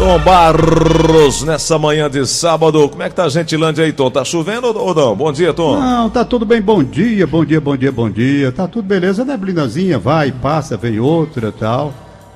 Tom Barros, nessa manhã de sábado. Como é que tá a Gentilândia aí, Tom? Tá chovendo ou não? Bom dia, Tom. Não, tá tudo bem. Bom dia, bom dia, bom dia, bom dia. Tá tudo beleza. Neblinazinha, vai, passa, vem outra tal.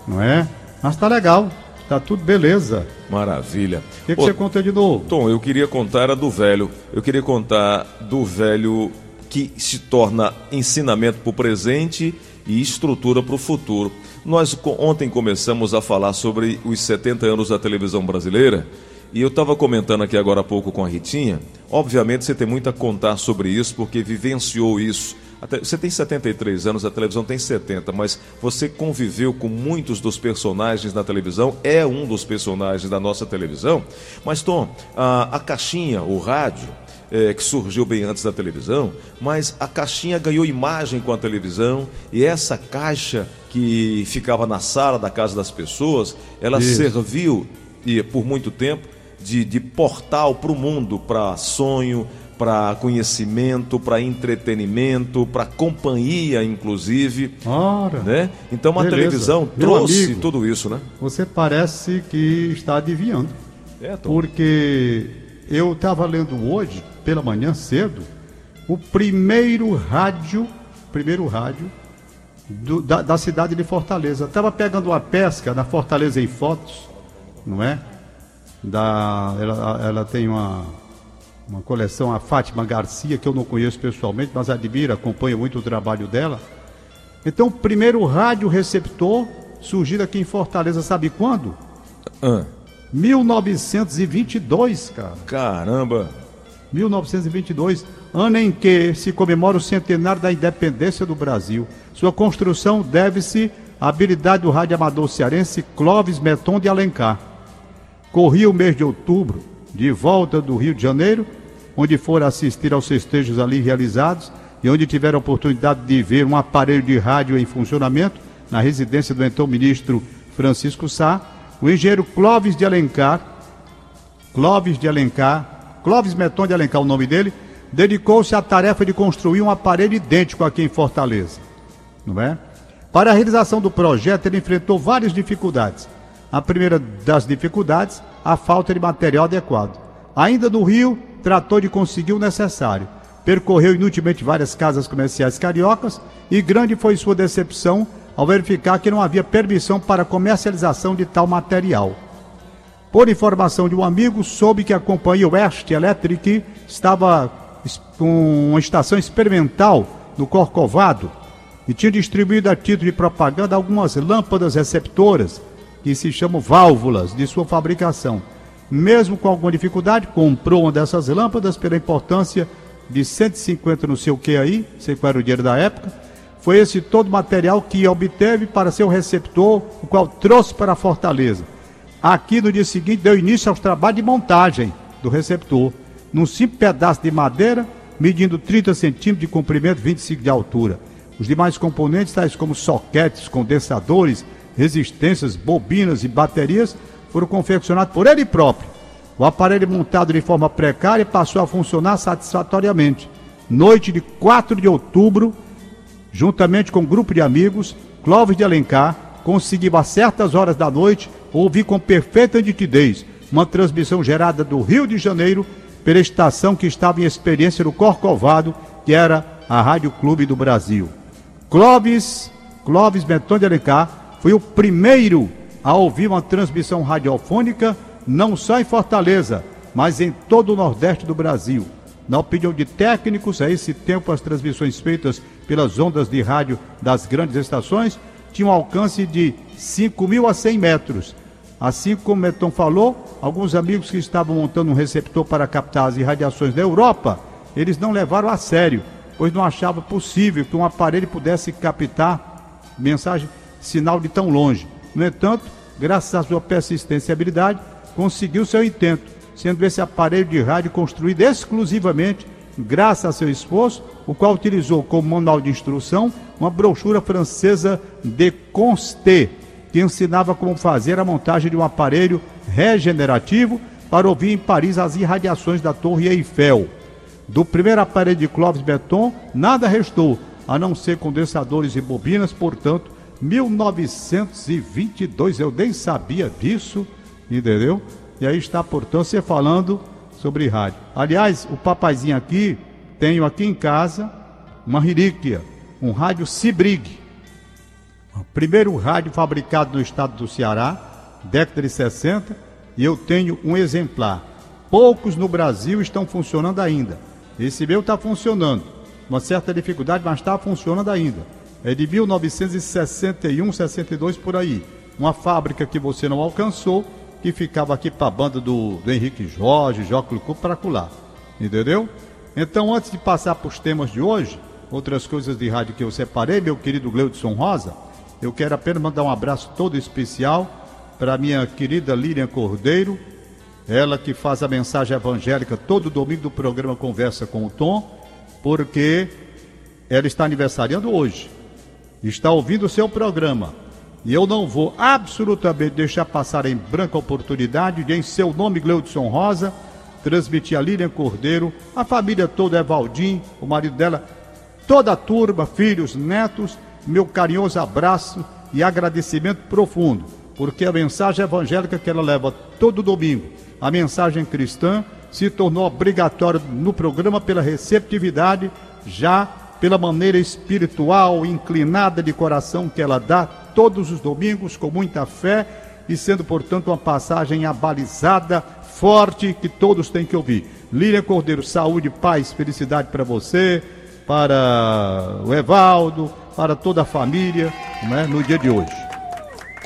Não é? Mas tá legal. Tá tudo beleza. Maravilha. O que, que você conta de novo? Tom, eu queria contar era do velho. Eu queria contar do velho que se torna ensinamento para o presente e estrutura para o futuro. Nós ontem começamos a falar sobre os 70 anos da televisão brasileira e eu estava comentando aqui agora há pouco com a Ritinha. Obviamente você tem muito a contar sobre isso porque vivenciou isso. Você tem 73 anos, a televisão tem 70, mas você conviveu com muitos dos personagens na televisão, é um dos personagens da nossa televisão. Mas, Tom, a, a caixinha, o rádio, é, que surgiu bem antes da televisão, mas a caixinha ganhou imagem com a televisão e essa caixa que ficava na sala da casa das pessoas, ela Isso. serviu e por muito tempo de, de portal para o mundo, para sonho, para conhecimento, para entretenimento, para companhia, inclusive. Ora, né? Então a beleza. televisão Meu trouxe amigo, tudo isso, né? Você parece que está adivinhando. É, Porque eu estava lendo hoje pela manhã cedo, o primeiro rádio, primeiro rádio do, da, da, cidade de Fortaleza. Estava pegando uma pesca na Fortaleza em fotos, não é? Da, ela, ela tem uma, uma coleção, a Fátima Garcia, que eu não conheço pessoalmente, mas admiro, acompanho muito o trabalho dela. Então, o primeiro rádio receptor surgido aqui em Fortaleza, sabe quando? Ah. 1922, cara. Caramba! 1922, ano em que se comemora o centenário da independência do Brasil. Sua construção deve-se à habilidade do rádio amador cearense Clóvis Meton de Alencar. Corria o mês de outubro, de volta do Rio de Janeiro, onde foram assistir aos festejos ali realizados e onde tiveram a oportunidade de ver um aparelho de rádio em funcionamento na residência do então ministro Francisco Sá, o engenheiro Clóvis de Alencar, Clóvis de Alencar, Clóvis Meton de Alencar, o nome dele, dedicou-se à tarefa de construir um aparelho idêntico aqui em Fortaleza. Não é? Para a realização do projeto, ele enfrentou várias dificuldades. A primeira das dificuldades, a falta de material adequado. Ainda no Rio, tratou de conseguir o necessário. Percorreu inutilmente várias casas comerciais cariocas e grande foi sua decepção ao verificar que não havia permissão para comercialização de tal material. Por informação de um amigo, soube que a companhia West Electric estava uma estação experimental no Corcovado e tinha distribuído a título de propaganda algumas lâmpadas receptoras, que se chamam válvulas, de sua fabricação. Mesmo com alguma dificuldade, comprou uma dessas lâmpadas pela importância de 150 não sei o que aí, sei qual era o dinheiro da época. Foi esse todo material que obteve para ser o receptor, o qual trouxe para a Fortaleza. Aqui no dia seguinte deu início aos trabalhos de montagem do receptor, num simples pedaço de madeira, medindo 30 centímetros de comprimento, 25 de altura. Os demais componentes, tais como soquetes, condensadores, resistências, bobinas e baterias, foram confeccionados por ele próprio. O aparelho montado de forma precária passou a funcionar satisfatoriamente. Noite de 4 de outubro, juntamente com um grupo de amigos, Clóvis de Alencar conseguiu a certas horas da noite ouvir com perfeita nitidez uma transmissão gerada do Rio de Janeiro pela estação que estava em experiência no Corcovado, que era a Rádio Clube do Brasil. Clóvis, Clóvis Benton de Alencar foi o primeiro a ouvir uma transmissão radiofônica não só em Fortaleza, mas em todo o Nordeste do Brasil. Na opinião de técnicos, a esse tempo as transmissões feitas pelas ondas de rádio das grandes estações tinham alcance de 5 mil a 100 metros, Assim como Meton falou, alguns amigos que estavam montando um receptor para captar as irradiações da Europa, eles não levaram a sério, pois não achavam possível que um aparelho pudesse captar mensagem, sinal de tão longe. No entanto, graças à sua persistência e habilidade, conseguiu seu intento, sendo esse aparelho de rádio construído exclusivamente graças a seu esforço, o qual utilizou como manual de instrução uma brochura francesa de Consté, que ensinava como fazer a montagem de um aparelho regenerativo para ouvir em Paris as irradiações da Torre Eiffel. Do primeiro aparelho de Clóvis Beton, nada restou, a não ser condensadores e bobinas, portanto, 1922, eu nem sabia disso, entendeu? E aí está, portanto, você falando sobre rádio. Aliás, o papaizinho aqui, tenho aqui em casa uma relíquia, um rádio Cibrig. Primeiro rádio fabricado no estado do Ceará, década de 60, e eu tenho um exemplar. Poucos no Brasil estão funcionando ainda. Esse meu está funcionando. Uma certa dificuldade, mas está funcionando ainda. É de 1961, 62 por aí. Uma fábrica que você não alcançou, que ficava aqui para a banda do, do Henrique Jorge, Jóculo Cupo, para colar. Entendeu? Então, antes de passar para os temas de hoje, outras coisas de rádio que eu separei, meu querido Gleudson Rosa, eu quero apenas mandar um abraço todo especial para minha querida Lilian Cordeiro, ela que faz a mensagem evangélica todo domingo do programa Conversa com o Tom, porque ela está aniversariando hoje, está ouvindo o seu programa. E eu não vou absolutamente deixar passar em branca a oportunidade de, em seu nome, Gleudson Rosa, transmitir a Lilian Cordeiro, a família toda, Evaldim, o marido dela, toda a turma, filhos, netos, meu carinhoso abraço e agradecimento profundo, porque a mensagem evangélica que ela leva todo domingo a mensagem cristã se tornou obrigatória no programa pela receptividade, já pela maneira espiritual, inclinada de coração que ela dá todos os domingos com muita fé e sendo, portanto, uma passagem abalizada, forte, que todos têm que ouvir. Lília Cordeiro, saúde, paz, felicidade para você, para o Evaldo, para toda a família, né, no dia de hoje.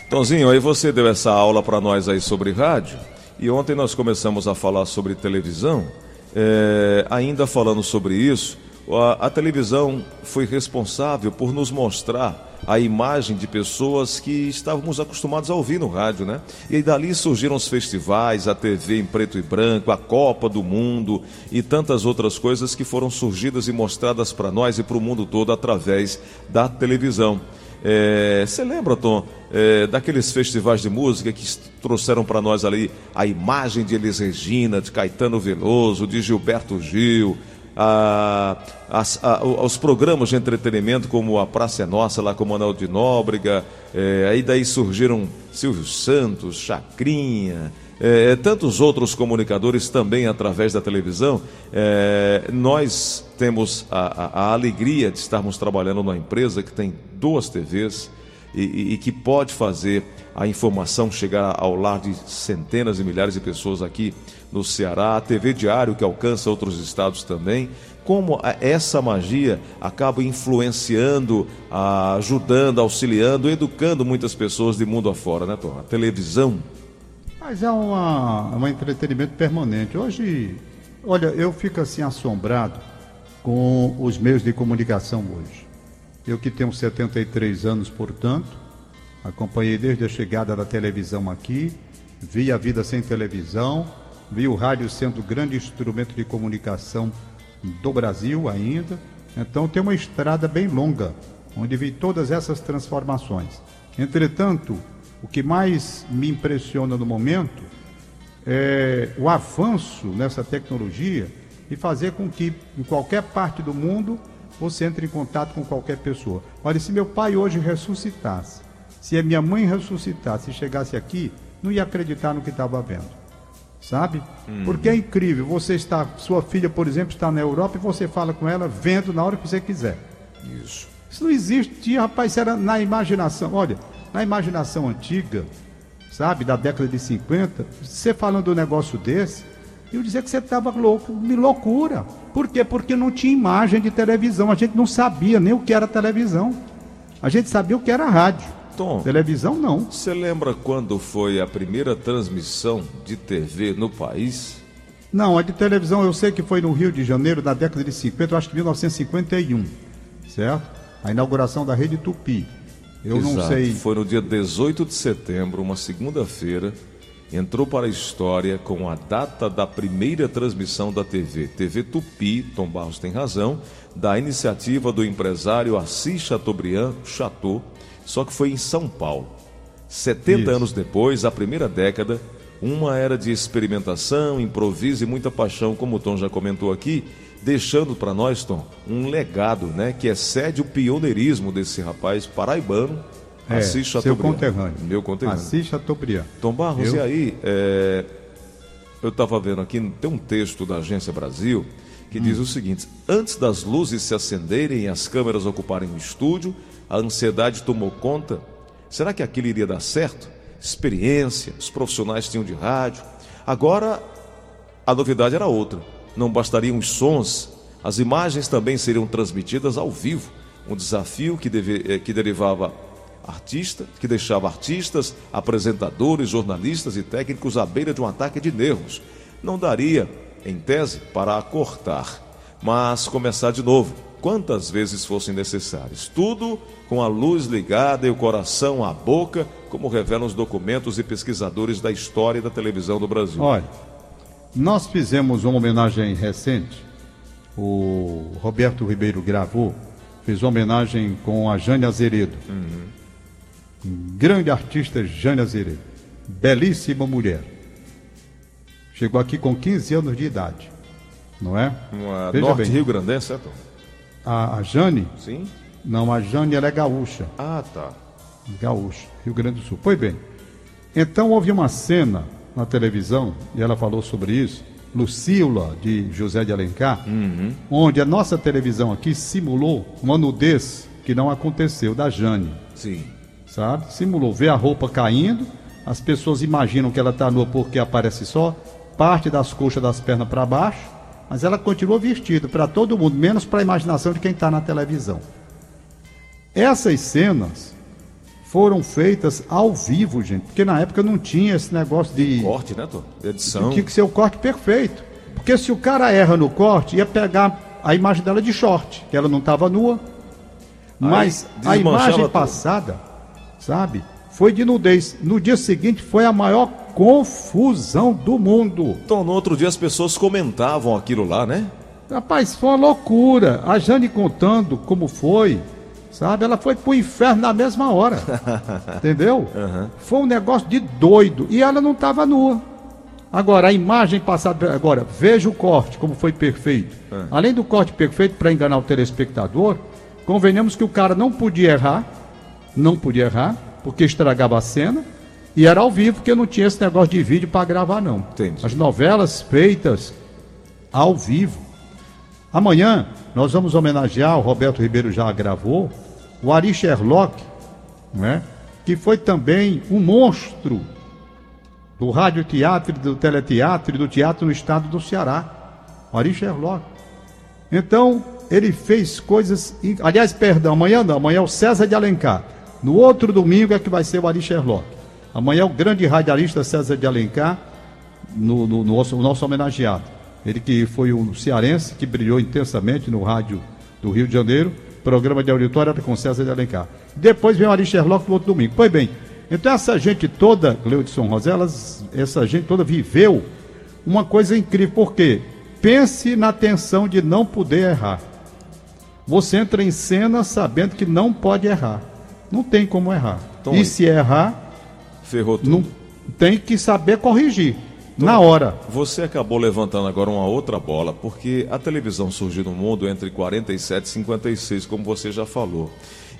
Tonzinho, aí você deu essa aula para nós aí sobre rádio. E ontem nós começamos a falar sobre televisão, é, ainda falando sobre isso, a, a, televisão foi responsável por nos mostrar a imagem de pessoas que estávamos acostumados a ouvir no rádio, né? E dali surgiram os festivais, a TV em preto e branco, a Copa do Mundo e tantas outras coisas que foram surgidas e mostradas para nós e para o mundo todo através da televisão. Você é, lembra, Tom, é, daqueles festivais de música que trouxeram para nós ali a imagem de Elis Regina, de Caetano Veloso, de Gilberto Gil, a, a, os programas de entretenimento como a Praça é Nossa, lá com Manuel de Nóbrega, é, aí daí surgiram Silvio Santos, Chacrinha, é, tantos outros comunicadores também através da televisão. É, nós temos a, a, a, alegria de estarmos trabalhando numa empresa que tem duas TVs e, e, que pode fazer a informação chegar ao lar de centenas e milhares de pessoas aqui no Ceará, a TV Diário que alcança outros estados também. Como essa magia acaba influenciando, ajudando, auxiliando, educando muitas pessoas de mundo afora, né, Tom? A televisão. Mas é uma, é um entretenimento permanente. Hoje, olha, eu fico assim assombrado com os meios de comunicação hoje. Eu que tenho 73 anos, portanto, acompanhei desde a chegada da televisão aqui, vi a vida sem televisão, vi o rádio sendo grande instrumento de comunicação do Brasil ainda. Então tem uma estrada bem longa, onde vi todas essas transformações. Entretanto, o que mais me impressiona no momento é o avanço nessa tecnologia e fazer com que em qualquer parte do mundo você entre em contato com qualquer pessoa. Olha, se meu pai hoje ressuscitasse, se a minha mãe ressuscitasse e chegasse aqui, não ia acreditar no que estava vendo sabe? Uhum. Porque é incrível. Você está, sua filha, por exemplo, está na Europa e você fala com ela vendo na hora que você quiser. Isso. Isso não existia, rapaz, isso era na imaginação. Olha, na imaginação antiga, sabe, da década de 50, você falando um negócio desse, eu dizia que você estava louco, me loucura. Por quê? Porque não tinha imagem de televisão, a gente não sabia nem o que era televisão. A gente sabia o que era rádio. Tom. Televisão não. Você lembra quando foi a primeira transmissão de TV no país? Não, a de televisão eu sei que foi no Rio de Janeiro, na década de 50, eu acho que 1951, certo? A inauguração da Rede Tupi. Eu Exato. não sei. Foi no dia 18 de setembro, uma segunda-feira, entrou para a história com a data da primeira transmissão da TV. TV Tupi, Tom Barros tem razão, da iniciativa do empresário Assis Chateaubriand Chateau só que foi em São Paulo. 70 Isso. anos depois, a primeira década, uma era de experimentação, improviso e muita paixão, como o Tom já comentou aqui, deixando para nós, Tom, um legado, né, que excede o pioneirismo desse rapaz paraibano, É, Assis Chateaubriand. Conterrâneo. Meu conterrâneo. Assis Chateaubriand. Tom Barros, eu... e aí, é... eu estava vendo aqui, tem um texto da Agência Brasil que hum. diz o seguinte: antes das luzes se acenderem e as câmeras ocuparem o estúdio, a ansiedade tomou conta. Será que aquilo iria dar certo? Experiência, os profissionais tinham de rádio. Agora, a novidade era outra. Não bastariam os sons, as imagens também seriam transmitidas ao vivo. Um desafio que, deve, eh, que derivava artista, que deixava artistas, apresentadores, jornalistas e técnicos à beira de um ataque de nervos. Não daria, em tese, para acortar, mas começar de novo, quantas vezes fossem necessárias. Tudo com a luz ligada e o coração à boca, como revelam os documentos e pesquisadores da história da televisão do Brasil. Olha, nós fizemos uma homenagem recente, o Roberto Ribeiro gravou, fez uma homenagem com a Jane Azeredo. Uhum grande artista Jane Azeredo, belíssima mulher. Chegou aqui com 15 anos de idade, não é? Uma Veja Norte bem. Rio Grande, é certo? A, a Jane? Sim. Não, a Jane ela é gaúcha. Ah, tá. Gaúcha, Rio Grande do Sul. Pois bem, então houve uma cena na televisão, e ela falou sobre isso, Lucila, de José de Alencar, uhum. onde a nossa televisão aqui simulou uma nudez que não aconteceu, da Jane. Sim sabe? Simulou, vê a roupa caindo, as pessoas imaginam que ela está nua porque aparece só parte das coxas das pernas para baixo, mas ela continua vestida para todo mundo, menos para a imaginação de quem está na televisão. Essas cenas foram feitas ao vivo, gente, porque na época não tinha esse negócio de. Corte, né, Tô? De edição. Tinha que ser o corte perfeito. Porque se o cara erra no corte, ia pegar a imagem dela de short, que ela não estava nua. Mas a imagem passada sabe? Foi de nudez. No dia seguinte foi a maior confusão do mundo. Então, no outro dia as pessoas comentavam aquilo lá, né? Rapaz, foi uma loucura. A Jane contando como foi, sabe? Ela foi pro inferno na mesma hora. entendeu? Uhum. Foi um negócio de doido. E ela não estava nua. Agora, a imagem passada. Agora, veja o corte, como foi perfeito. Uhum. Além do corte perfeito para enganar o telespectador, convenhamos que o cara não podia errar não podia errar, porque estragava a cena. E era ao vivo, porque não tinha esse negócio de vídeo para gravar, não. Entendi. As novelas feitas ao vivo. Amanhã nós vamos homenagear, o Roberto Ribeiro já gravou, o Ari Sherlock, né? que foi também um monstro do radioteatro, do teleteatro e do teatro no estado do Ceará. O Ari Sherlock. Então, ele fez coisas. Aliás, perdão, amanhã não, amanhã é o César de Alencar. No outro domingo é que vai ser o Ari Sherlock. Amanhã é o grande radialista César de Alencar, no, no, no nosso, o nosso homenageado. Ele que foi um cearense que brilhou intensamente no rádio do Rio de Janeiro, programa de auditório com César de Alencar. Depois vem o Ari Sherlock no outro domingo. Pois bem, então essa gente toda, Gleudson Roselas, essa gente toda viveu uma coisa incrível. Por quê? Pense na tensão de não poder errar. Você entra em cena sabendo que não pode errar. Não tem como errar. Tom, e se errar, ferrou tudo. Não, tem que saber corrigir. Tom, na hora. Você acabou levantando agora uma outra bola, porque a televisão surgiu no mundo entre 47 e 56, como você já falou.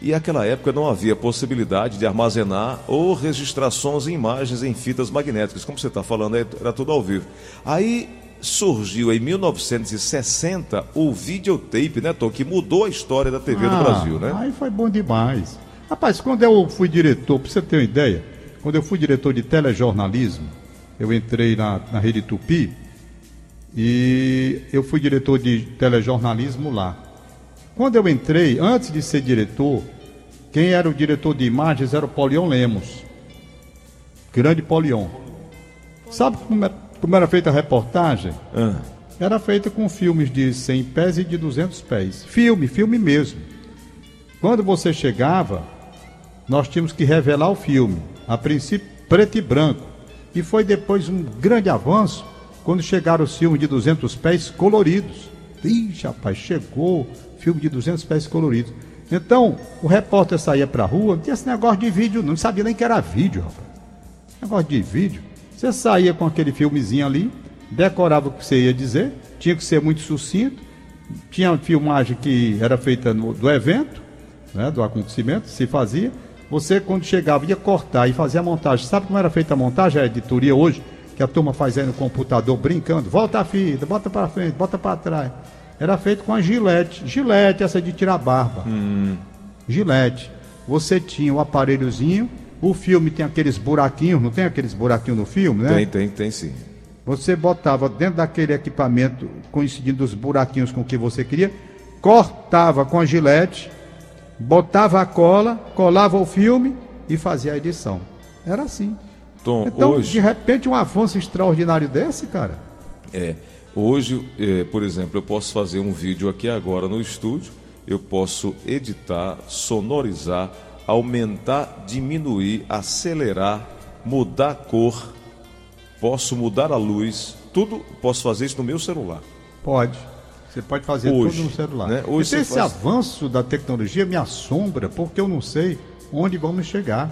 E naquela época não havia possibilidade de armazenar ou registrar sons e imagens em fitas magnéticas. Como você está falando, era tudo ao vivo. Aí surgiu em 1960 o videotape, né, Tom? Que mudou a história da TV ah, no Brasil, né? Aí foi bom demais. Rapaz, quando eu fui diretor, para você ter uma ideia, quando eu fui diretor de telejornalismo, eu entrei na, na Rede Tupi e eu fui diretor de telejornalismo lá. Quando eu entrei, antes de ser diretor, quem era o diretor de imagens era o Polion Lemos. Grande Polion. Sabe como, é, como era feita a reportagem? Ah. Era feita com filmes de 100 pés e de 200 pés. Filme, filme mesmo. Quando você chegava, nós tínhamos que revelar o filme, a princípio preto e branco. E foi depois um grande avanço quando chegaram os filmes de 200 pés coloridos. Ixi, rapaz, chegou filme de 200 pés coloridos. Então, o repórter saía para a rua, não tinha esse negócio de vídeo, não sabia nem que era vídeo, rapaz. Negócio de vídeo. Você saía com aquele filmezinho ali, decorava o que você ia dizer, tinha que ser muito sucinto, tinha filmagem que era feita no, do evento, né, do acontecimento, se fazia, Você, quando chegava, ia cortar e fazer a montagem. Sabe como era feita a montagem, a editoria hoje? Que a turma faz aí no computador brincando. Volta a fita, bota para frente, bota para trás. Era feito com a gilete. Gilete, essa de tirar barba. Hum. Gilete. Você tinha o aparelhozinho. O filme tem aqueles buraquinhos, não tem aqueles buraquinhos no filme, né? Tem, tem, tem sim. Você botava dentro daquele equipamento, coincidindo os buraquinhos com o que você queria, cortava com a gilete, botava a cola, colava o filme e fazia a edição. Era assim. Tom, Então, hoje, de repente, um avanço extraordinário desse, cara. é, hoje é, por exemplo, eu posso fazer um vídeo aqui agora no estúdio, eu posso editar, sonorizar, aumentar, diminuir, acelerar, mudar a cor, posso mudar a luz, tudo posso fazer isso no meu celular. Pode. Você pode fazer Hoje, tudo no celular. né? Hoje esse faz- avanço da tecnologia me assombra, porque eu não sei onde vamos chegar.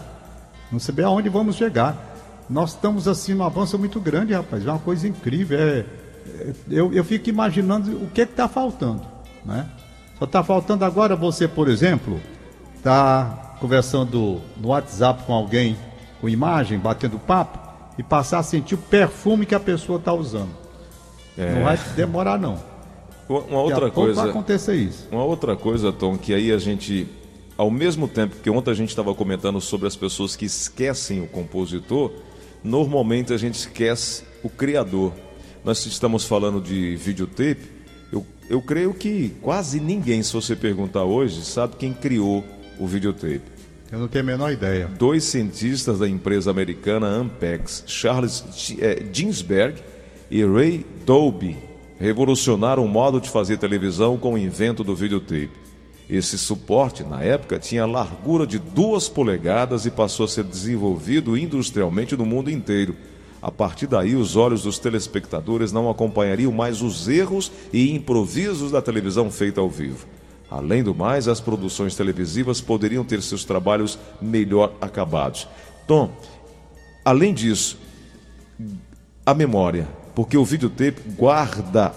Não sei bem aonde vamos chegar. Nós estamos assim num avanço muito grande, rapaz. É uma coisa incrível. É, é- eu, eu fico imaginando o que está faltando. Né? Só está faltando agora você, por exemplo, tá conversando no WhatsApp com alguém, com imagem, batendo papo, e passar a sentir o perfume que a pessoa está usando. Não vai demorar, não. Uma outra coisa. vai acontecer isso. Uma outra coisa, Tom, que aí a gente, ao mesmo tempo que ontem a gente estava comentando sobre as pessoas que esquecem o compositor, normalmente a gente esquece o criador. Nós estamos falando de videotape, eu, eu creio que quase ninguém, se você perguntar hoje, sabe quem criou o videotape. Eu não tenho a menor ideia. Dois cientistas da empresa americana Ampex, Charles eh, Ginsberg e Ray Dolby, revolucionaram o modo de fazer televisão com o invento do videotape. Esse suporte, na época, tinha largura de duas polegadas e passou a ser desenvolvido industrialmente no mundo inteiro. A partir daí, os olhos dos telespectadores não acompanhariam mais os erros e improvisos da televisão feita ao vivo. Além do mais, as produções televisivas poderiam ter seus trabalhos melhor acabados. Tom, além disso, a memória, porque o videotape guarda,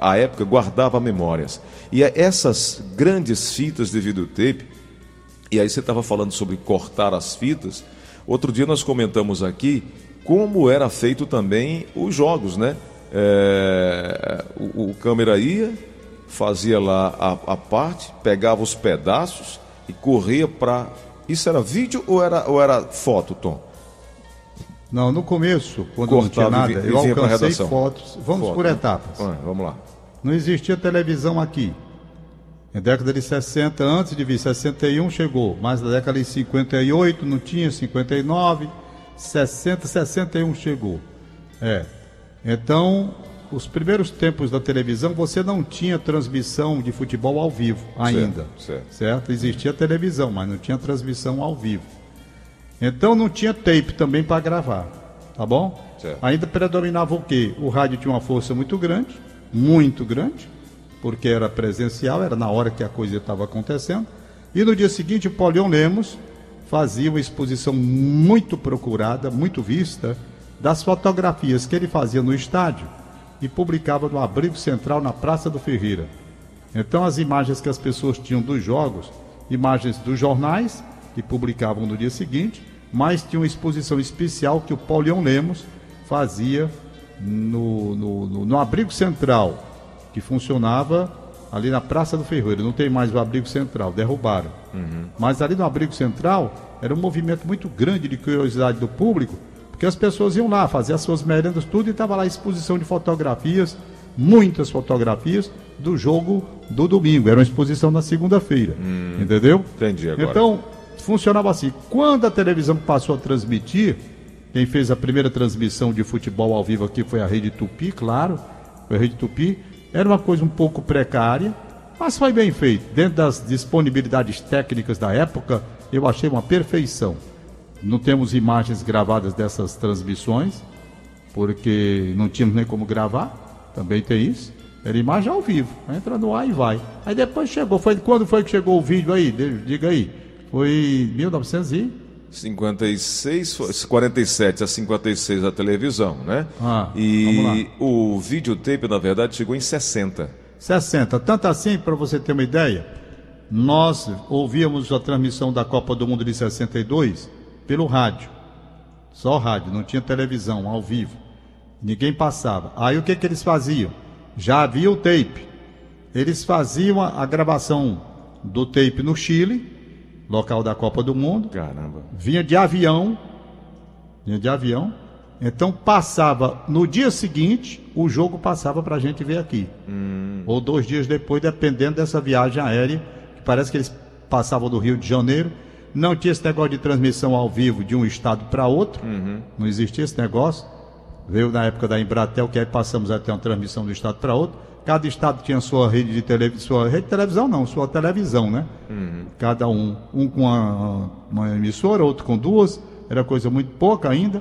a época guardava memórias. E é essas grandes fitas de videotape, e aí você estava falando sobre cortar as fitas, outro dia nós comentamos aqui como era feito também os jogos, né? É, o, o câmera ia, fazia lá a, a parte, pegava os pedaços e corria para. Isso era vídeo ou era, ou era foto, Tom? Não, no começo, quando não tinha Cortava nada, eu alcancei fotos. Vamos Foto, por etapas. Vamos lá. Não existia televisão aqui. Na década de 60, antes de vir 61, chegou. Mas na década de 58 não tinha, 59, 60, 61 chegou. É. Então, os primeiros tempos da televisão, você não tinha transmissão de futebol ao vivo ainda. certo. certo? Existia televisão, mas não tinha transmissão ao vivo. Então não tinha tape também para gravar, tá bom? Certo. Ainda predominava o quê? O rádio tinha uma força muito grande, muito grande, porque era presencial, era na hora que a coisa estava acontecendo. E no dia seguinte, o Paulião Lemos fazia uma exposição muito procurada, muito vista, das fotografias que ele fazia no estádio e publicava no abrigo central na Praça do Ferreira. Então as imagens que as pessoas tinham dos jogos, imagens dos jornais que publicavam no dia seguinte, mas tinha uma exposição especial que o Paulião Lemos fazia no, no, no- no abrigo central, que funcionava ali na Praça do Ferreira. Não tem mais o abrigo central, derrubaram. Mas ali no abrigo central era um movimento muito grande de curiosidade do público, porque as pessoas iam lá fazer as suas merendas, tudo, e estava lá a exposição de fotografias, muitas fotografias do jogo do domingo. Era uma exposição na segunda-feira. Entendeu? Entendi agora. Então, funcionava assim. Quando a televisão passou a transmitir, quem fez a primeira transmissão de futebol ao vivo aqui foi a Rede Tupi, claro. Foi a Rede Tupi. Era uma coisa um pouco precária, mas foi bem feito. Dentro das disponibilidades técnicas da época, eu achei uma perfeição. Não temos imagens gravadas dessas transmissões, porque não tínhamos nem como gravar, também tem isso. Era imagem ao vivo, entra no ar e vai. Aí depois chegou, foi quando foi que chegou o vídeo aí? Diga aí. Foi 1900 e 56, foi- 47 a 56 a televisão, né? Ah, e o videotape, na verdade, chegou em 60. 60. Tanto assim, para você ter uma ideia, nós ouvíamos a transmissão da Copa do Mundo de 62 pelo rádio. Só rádio, não tinha televisão ao vivo. Ninguém passava. Aí o que, que eles faziam? Já havia o tape. Eles faziam a gravação do tape no Chile, local da Copa do Mundo. Caramba. Vinha de avião. Vinha de avião. Então passava no dia seguinte, o jogo passava para a gente ver aqui. Hum. Ou dois dias depois, dependendo dessa viagem aérea, que parece que eles passavam do Rio de Janeiro. Não tinha esse negócio de transmissão ao vivo de um estado para outro. Uhum. Não existia esse negócio. Veio na época da Embratel, que aí passamos a ter uma transmissão do estado para outro. Cada estado tinha sua rede de televisão, sua rede de televisão não, sua televisão, né? Cada um, um com uma, uma emissora, outro com duas, era coisa muito pouca ainda.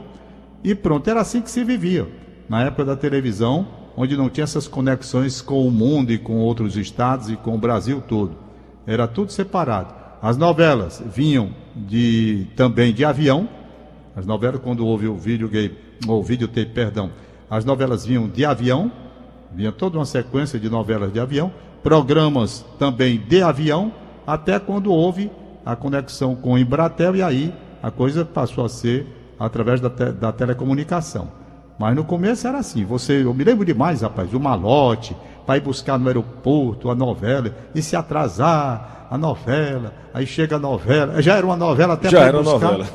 E pronto, era assim que se vivia. Na época da televisão, onde não tinha essas conexões com o mundo e com outros estados e com o Brasil todo. Era tudo separado. As novelas vinham de também de avião. As novelas, quando houve o videogame, ou videotape, perdão, as novelas vinham de avião, vinha toda uma sequência de novelas de avião, programas também de avião, até quando houve a conexão com o Embratel e aí a coisa passou a ser através da, te- da telecomunicação. Mas no começo era assim, você, eu me lembro demais, rapaz, o malote, para ir buscar no aeroporto a novela, e se atrasar a novela, aí chega a novela, já era uma novela até Já era buscar. novela.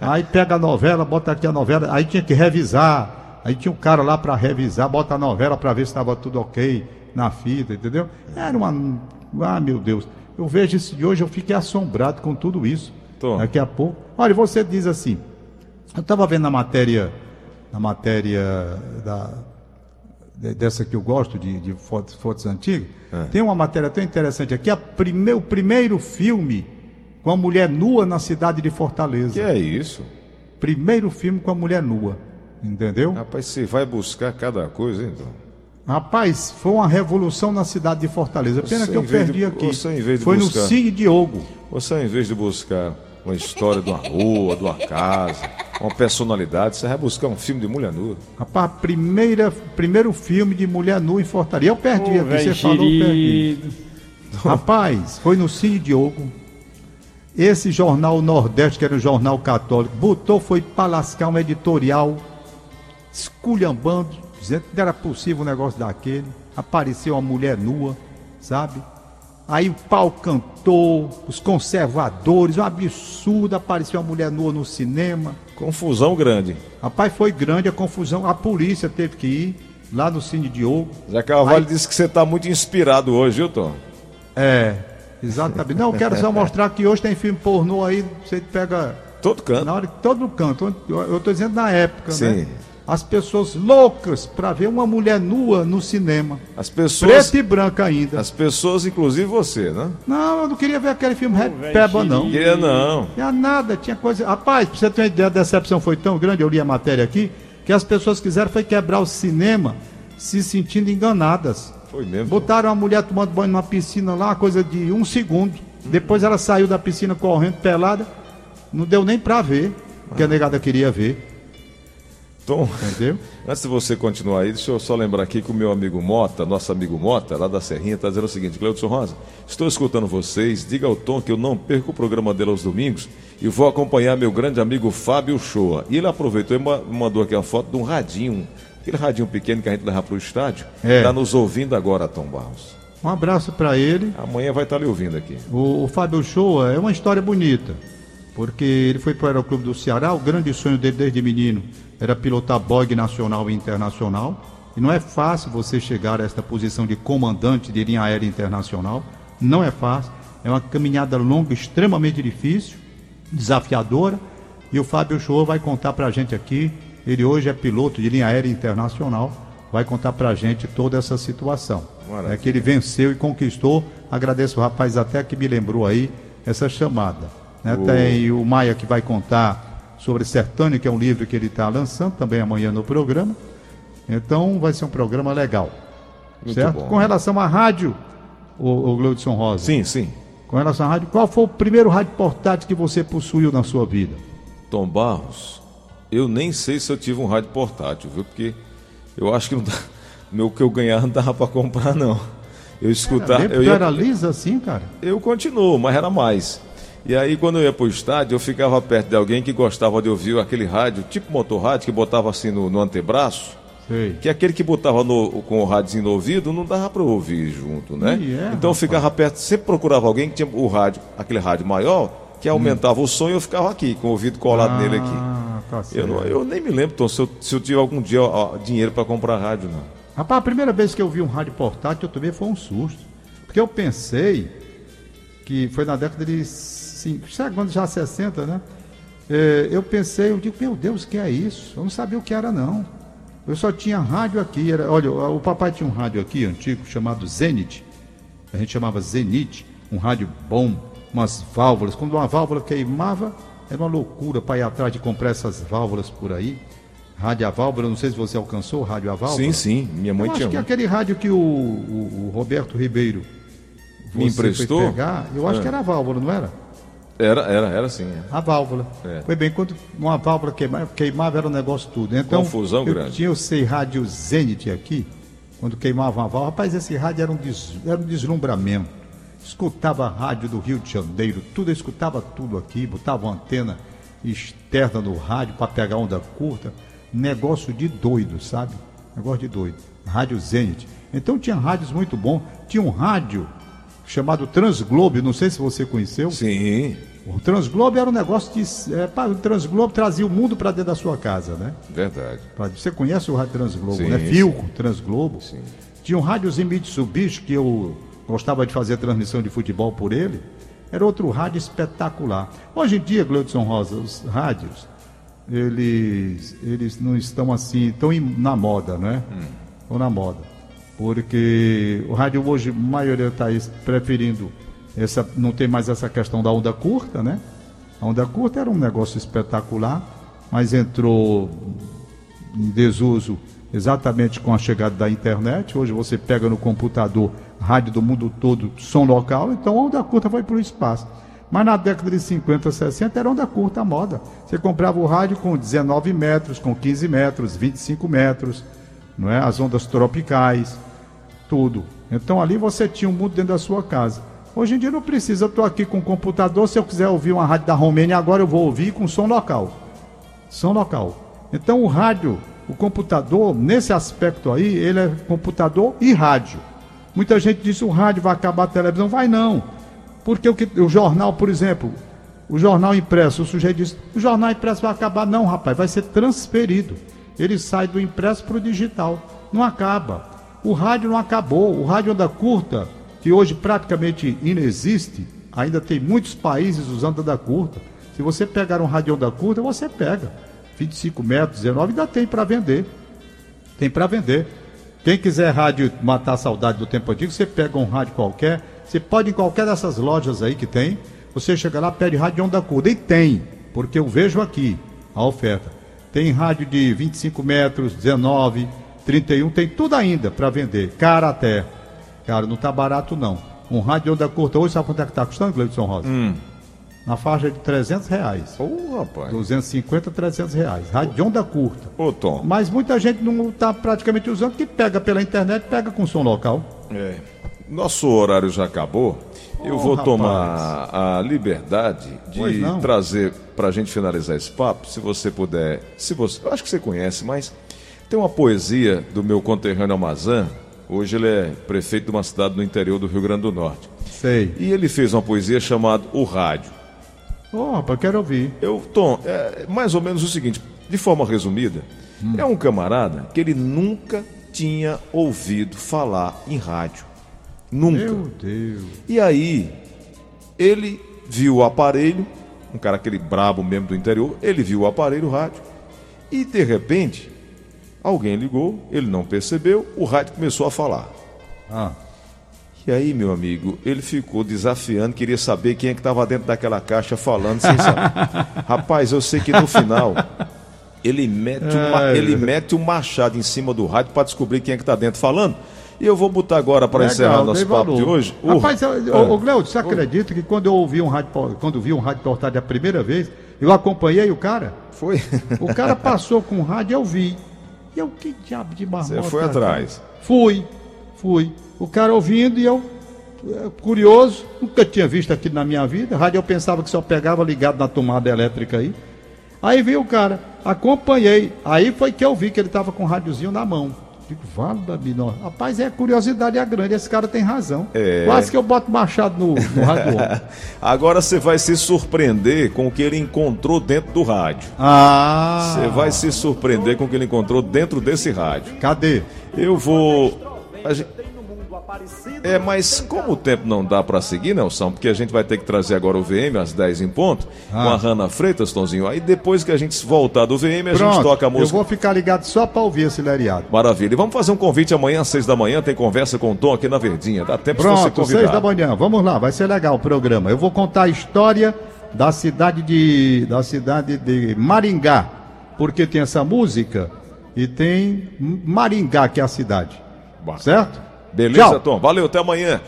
Aí pega a novela, bota aqui a novela, aí tinha que revisar. Aí tinha um cara lá para revisar, bota a novela para ver se estava tudo ok na fita, entendeu? Era uma. Ah, meu Deus. Eu vejo isso de hoje, eu fiquei assombrado com tudo isso. Tom. Daqui a pouco. Olha, você diz assim. Eu estava vendo na matéria, na matéria da, de- dessa que eu gosto de, de fotos, fotos antigas. É. Tem uma matéria tão interessante aqui. A prime, o primeiro filme com a mulher nua na cidade de Fortaleza. Que é isso? Primeiro filme com a mulher nua. Entendeu? Rapaz, você vai buscar cada coisa, hein, então. Rapaz, foi uma revolução na cidade de Fortaleza. Pena Você, que eu perdi de- aqui. você, em vez de foi buscar- no Cine Diogo. Você, em vez de buscar uma história de uma rua, de uma casa, uma personalidade, você vai buscar um filme de mulher nua. Rapaz, primeira, primeiro filme de mulher nua em Fortaleza. Eu perdi Ô, aqui, você falou, eu perdi. Rapaz, foi no Cine Diogo. Esse jornal Nordeste, que era um jornal católico, botou, foi para lascar um editorial esculhambando, dizendo que não era possível um negócio daquele. Apareceu uma mulher nua, sabe? Aí o pau cantou, os conservadores, um absurdo, apareceu uma mulher nua no cinema. Confusão grande. Rapaz, foi grande a confusão, a polícia teve que ir lá no Cine Diogo. Zé Carvalho Aí- disse que você está muito inspirado hoje, viu, Tom? É, exatamente. Não, eu quero só mostrar que hoje tem filme pornô aí, você pega Todo canto. na hora que todo canto. Eu tô dizendo na época, Sim. né? As pessoas loucas para ver uma mulher nua no cinema. As pessoas, Preta e branca ainda. as pessoas, inclusive você, né? Não, eu não queria ver aquele filme Red velho Peba, não. Queria não. Tinha nada, tinha coisa. Rapaz, pra você ter uma ideia, a decepção foi tão grande, eu li a matéria aqui, que as pessoas quiseram foi quebrar o cinema se sentindo enganadas. Foi mesmo. Botaram a mulher tomando banho numa piscina lá, uma coisa de um segundo. Depois ela saiu da piscina correndo, pelada. Não deu nem pra ver, porque a negada queria ver, Tom, entendeu? antes de você continuar aí, deixa eu só lembrar aqui que o meu amigo Mota, nosso amigo Mota, lá da Serrinha, está dizendo o seguinte: Cleudson Rosa, estou escutando vocês, diga ao Tom que eu não perco o programa dele aos domingos e vou acompanhar meu grande amigo Fábio Shoa. E ele aproveitou e ma- mandou aqui uma foto de um radinho, aquele radinho pequeno que a gente leva para o estádio. É. Está nos ouvindo agora, Tom Barros. Um abraço pra ele. Amanhã vai estar lhe ouvindo aqui. O, o Fábio Shoa é uma história bonita, porque ele foi para o Aeroclube do Ceará, o grande sonho dele desde menino era pilotar bogue nacional e internacional, e não é fácil você chegar a esta posição de comandante de linha aérea internacional, não é fácil, é uma caminhada longa, extremamente difícil, desafiadora, e o Fábio Shoa vai contar para a gente aqui, ele hoje é piloto de linha aérea internacional, vai contar para a gente toda essa situação. Maravilha. É que ele venceu e conquistou. Agradeço o rapaz até que me lembrou aí essa chamada. Né? O- Tem o Maia que vai contar sobre Sertânia, que é um livro que ele está lançando também amanhã no programa. Então vai ser um programa legal. Muito certo? bom. Com relação à rádio, o, o Gleudson Rosa. Sim, sim. Com relação à rádio, qual foi o primeiro rádio portátil que você possuiu na sua vida? Tom Barros, eu nem sei se eu tive um rádio portátil, viu? Porque eu acho que não dá, meu que eu ganhar não dava para comprar, não. Eu escutava. Eu ia, era lisa assim, cara? Eu continuo, mas era mais. E aí, quando eu ia pro estádio, eu ficava perto de alguém que gostava de ouvir aquele rádio, tipo motorrádio, que botava assim no, no antebraço. Sei. Que aquele que botava no, com o rádio no ouvido não dava para ouvir junto, né? É, então eu ficava perto, sempre procurava alguém que tinha o rádio, aquele rádio maior, que aumentava hum. o som e eu ficava aqui, com o ouvido colado ah, nele aqui. Tá eu, não, eu, nem me lembro, Tom, se eu, se eu tive algum dia ó, dinheiro para comprar rádio, não. Rapaz, a primeira vez que eu vi um rádio portátil, eu também foi um susto. Porque eu pensei que foi na década de 5, chegando já 60, né? É, eu pensei, eu digo, meu Deus, o que é isso? Eu não sabia o que era, não. Eu só tinha rádio aqui. Era, olha, o papai tinha um rádio aqui antigo chamado Zenit. A gente chamava Zenit, um rádio bom, umas válvulas. Quando uma válvula queimava, era uma loucura para ir atrás de comprar essas válvulas por aí. Rádio a válvula, não sei se você alcançou o rádio a válvula. Sim, sim, minha mãe eu tinha. Acho que é aquele rádio que o, o, o Roberto Ribeiro me emprestou. pegar, eu acho é. que era a válvula, não era? Era, era, era sim. É. A válvula. É. Foi bem, quando uma válvula queimava, queimava era um negócio tudo. Então, Confusão eu grande. Tinha o sei rádio Zenit aqui, quando queimava uma válvula. Rapaz, esse rádio era um, des, era um deslumbramento. Escutava a rádio do Rio de Janeiro, tudo, eu escutava tudo aqui, botava uma antena externa no rádio para pegar onda curta. Negócio de doido, sabe? Negócio de doido. Rádio Zenit. Então tinha rádios muito bons. Tinha um rádio chamado Transglobe, não sei se você conheceu. Sim. O Transglobe era um negócio de. É, o Transglobe trazia o mundo para dentro da sua casa, né? Verdade. Você conhece o rádio Transglobo, sim, né? Filco. Transglobo. Sim. Tinha um rádiozinho Mitsubishi que eu gostava de fazer transmissão de futebol por ele. Era outro rádio espetacular. Hoje em dia, Gleudson Rosa, os rádios, eles, eles não estão assim, estão na moda, né? Hum. Estão na moda porque o rádio hoje, a maioria está preferindo essa, não tem mais essa questão da onda curta, né? A onda curta era um negócio espetacular, mas entrou em desuso exatamente com a chegada da internet. Hoje você pega no computador rádio do mundo todo, som local, então a onda curta foi para o espaço. Mas na década de 50, 60 era onda curta a moda. Você comprava o rádio com 19 metros, com 15 metros, 25 metros não é? As ondas tropicais, tudo. Então ali você tinha um mundo dentro da sua casa. Hoje em dia não precisa, eu estou aqui com o computador, se eu quiser ouvir uma rádio da Romênia, agora eu vou ouvir com som local. Som local. Então o rádio, o computador, nesse aspecto aí, ele é computador e rádio. Muita gente diz o rádio vai acabar a televisão. Vai não. Porque o, que, o jornal, por exemplo, o jornal impresso, o sujeito diz, o jornal impresso vai acabar. Não, rapaz, vai ser transferido ele sai do impresso para o digital. Não acaba. O rádio não acabou. O rádio onda curta, que hoje praticamente inexiste, ainda tem muitos países usando onda curta. Se você pegar um rádio onda curta, você pega. 25 metros, 19, ainda tem para vender. Tem para vender. Quem quiser rádio matar a saudade do tempo antigo, você pega um rádio qualquer. Você pode em qualquer dessas lojas aí que tem. Você chega lá, pede rádio onda curta. E tem, porque eu vejo aqui a oferta. Tem rádio de 25 metros, 19, 31, tem tudo ainda para vender. Cara até. Cara, não tá barato não. Um rádio de onda curta hoje, sabe quanto é que tá custando, Gleison Rosa? Hum. Na faixa de 300 reais. Ô, oh, rapaz. 250, 300 reais. Rádio de onda curta. Ô, Tom. Mas muita gente não está praticamente usando, que pega pela internet, pega com som local. É. Nosso horário já acabou. Eu vou rapaz. tomar a liberdade de trazer para a gente finalizar esse papo, se você puder. Se você, eu acho que você conhece, mas tem uma poesia do meu conterrâneo Amazã. Hoje ele é prefeito de uma cidade no interior do Rio Grande do Norte. Sei. E ele fez uma poesia chamada O Rádio. Oh, rapaz, quero ouvir. Eu, Tom, é mais ou menos o seguinte, de forma resumida, hum. é um camarada que ele nunca tinha ouvido falar em rádio. Nunca. Meu Deus. E aí, ele viu o aparelho, um cara aquele brabo mesmo do interior, ele viu o aparelho, o rádio, e de repente, alguém ligou, ele não percebeu, o rádio começou a falar. Ah. E aí, meu amigo, ele ficou desafiando, queria saber quem é que estava dentro daquela caixa falando sem saber. Rapaz, eu sei que no final ele mete, uma, ele mete um machado em cima do rádio para descobrir quem é que está dentro falando. E eu vou botar agora para encerrar nosso papo valor. de hoje. Rapaz, o, o, Gleudo, você acredita que quando eu ouvi um rádio, quando vi um rádio portátil a primeira vez, eu acompanhei o cara? Foi. O cara passou com o rádio e eu vi. E eu, que diabo de marmota. Você foi atrás. Fui, fui. O cara ouvindo e eu, é, curioso, nunca tinha visto aquilo na minha vida. Rádio eu pensava que só pegava ligado na tomada elétrica aí. Aí veio o cara, acompanhei. Aí foi que eu vi que ele estava com o rádiozinho na mão. Digo, vale da Rapaz, é curiosidade é grande, esse cara tem razão. É... Quase que eu boto machado no, no rádio. Agora você vai se surpreender com o que ele encontrou dentro do rádio. Ah! Você vai se surpreender com o que ele encontrou dentro desse rádio. Cadê? Eu vou. É, mas como o tempo não dá para seguir, Nelson, porque a gente vai ter que trazer agora o VM às 10 em ponto, ah. com a Hanna Freitas, Tonzinho. Aí depois que a gente voltar do VM, a Pronto, gente toca a música. Eu vou ficar ligado só para ouvir esse leriado. Maravilha. E vamos fazer um convite amanhã às 6 da manhã, tem conversa com o Tom aqui na Verdinha. Dá tempo Pronto, de você convidar. 6 da manhã. Vamos lá, vai ser legal o programa. Eu vou contar a história da cidade de da cidade de Maringá, porque tem essa música e tem Maringá que é a cidade. Certo? Beleza, Tchau. Tom. Valeu, até amanhã.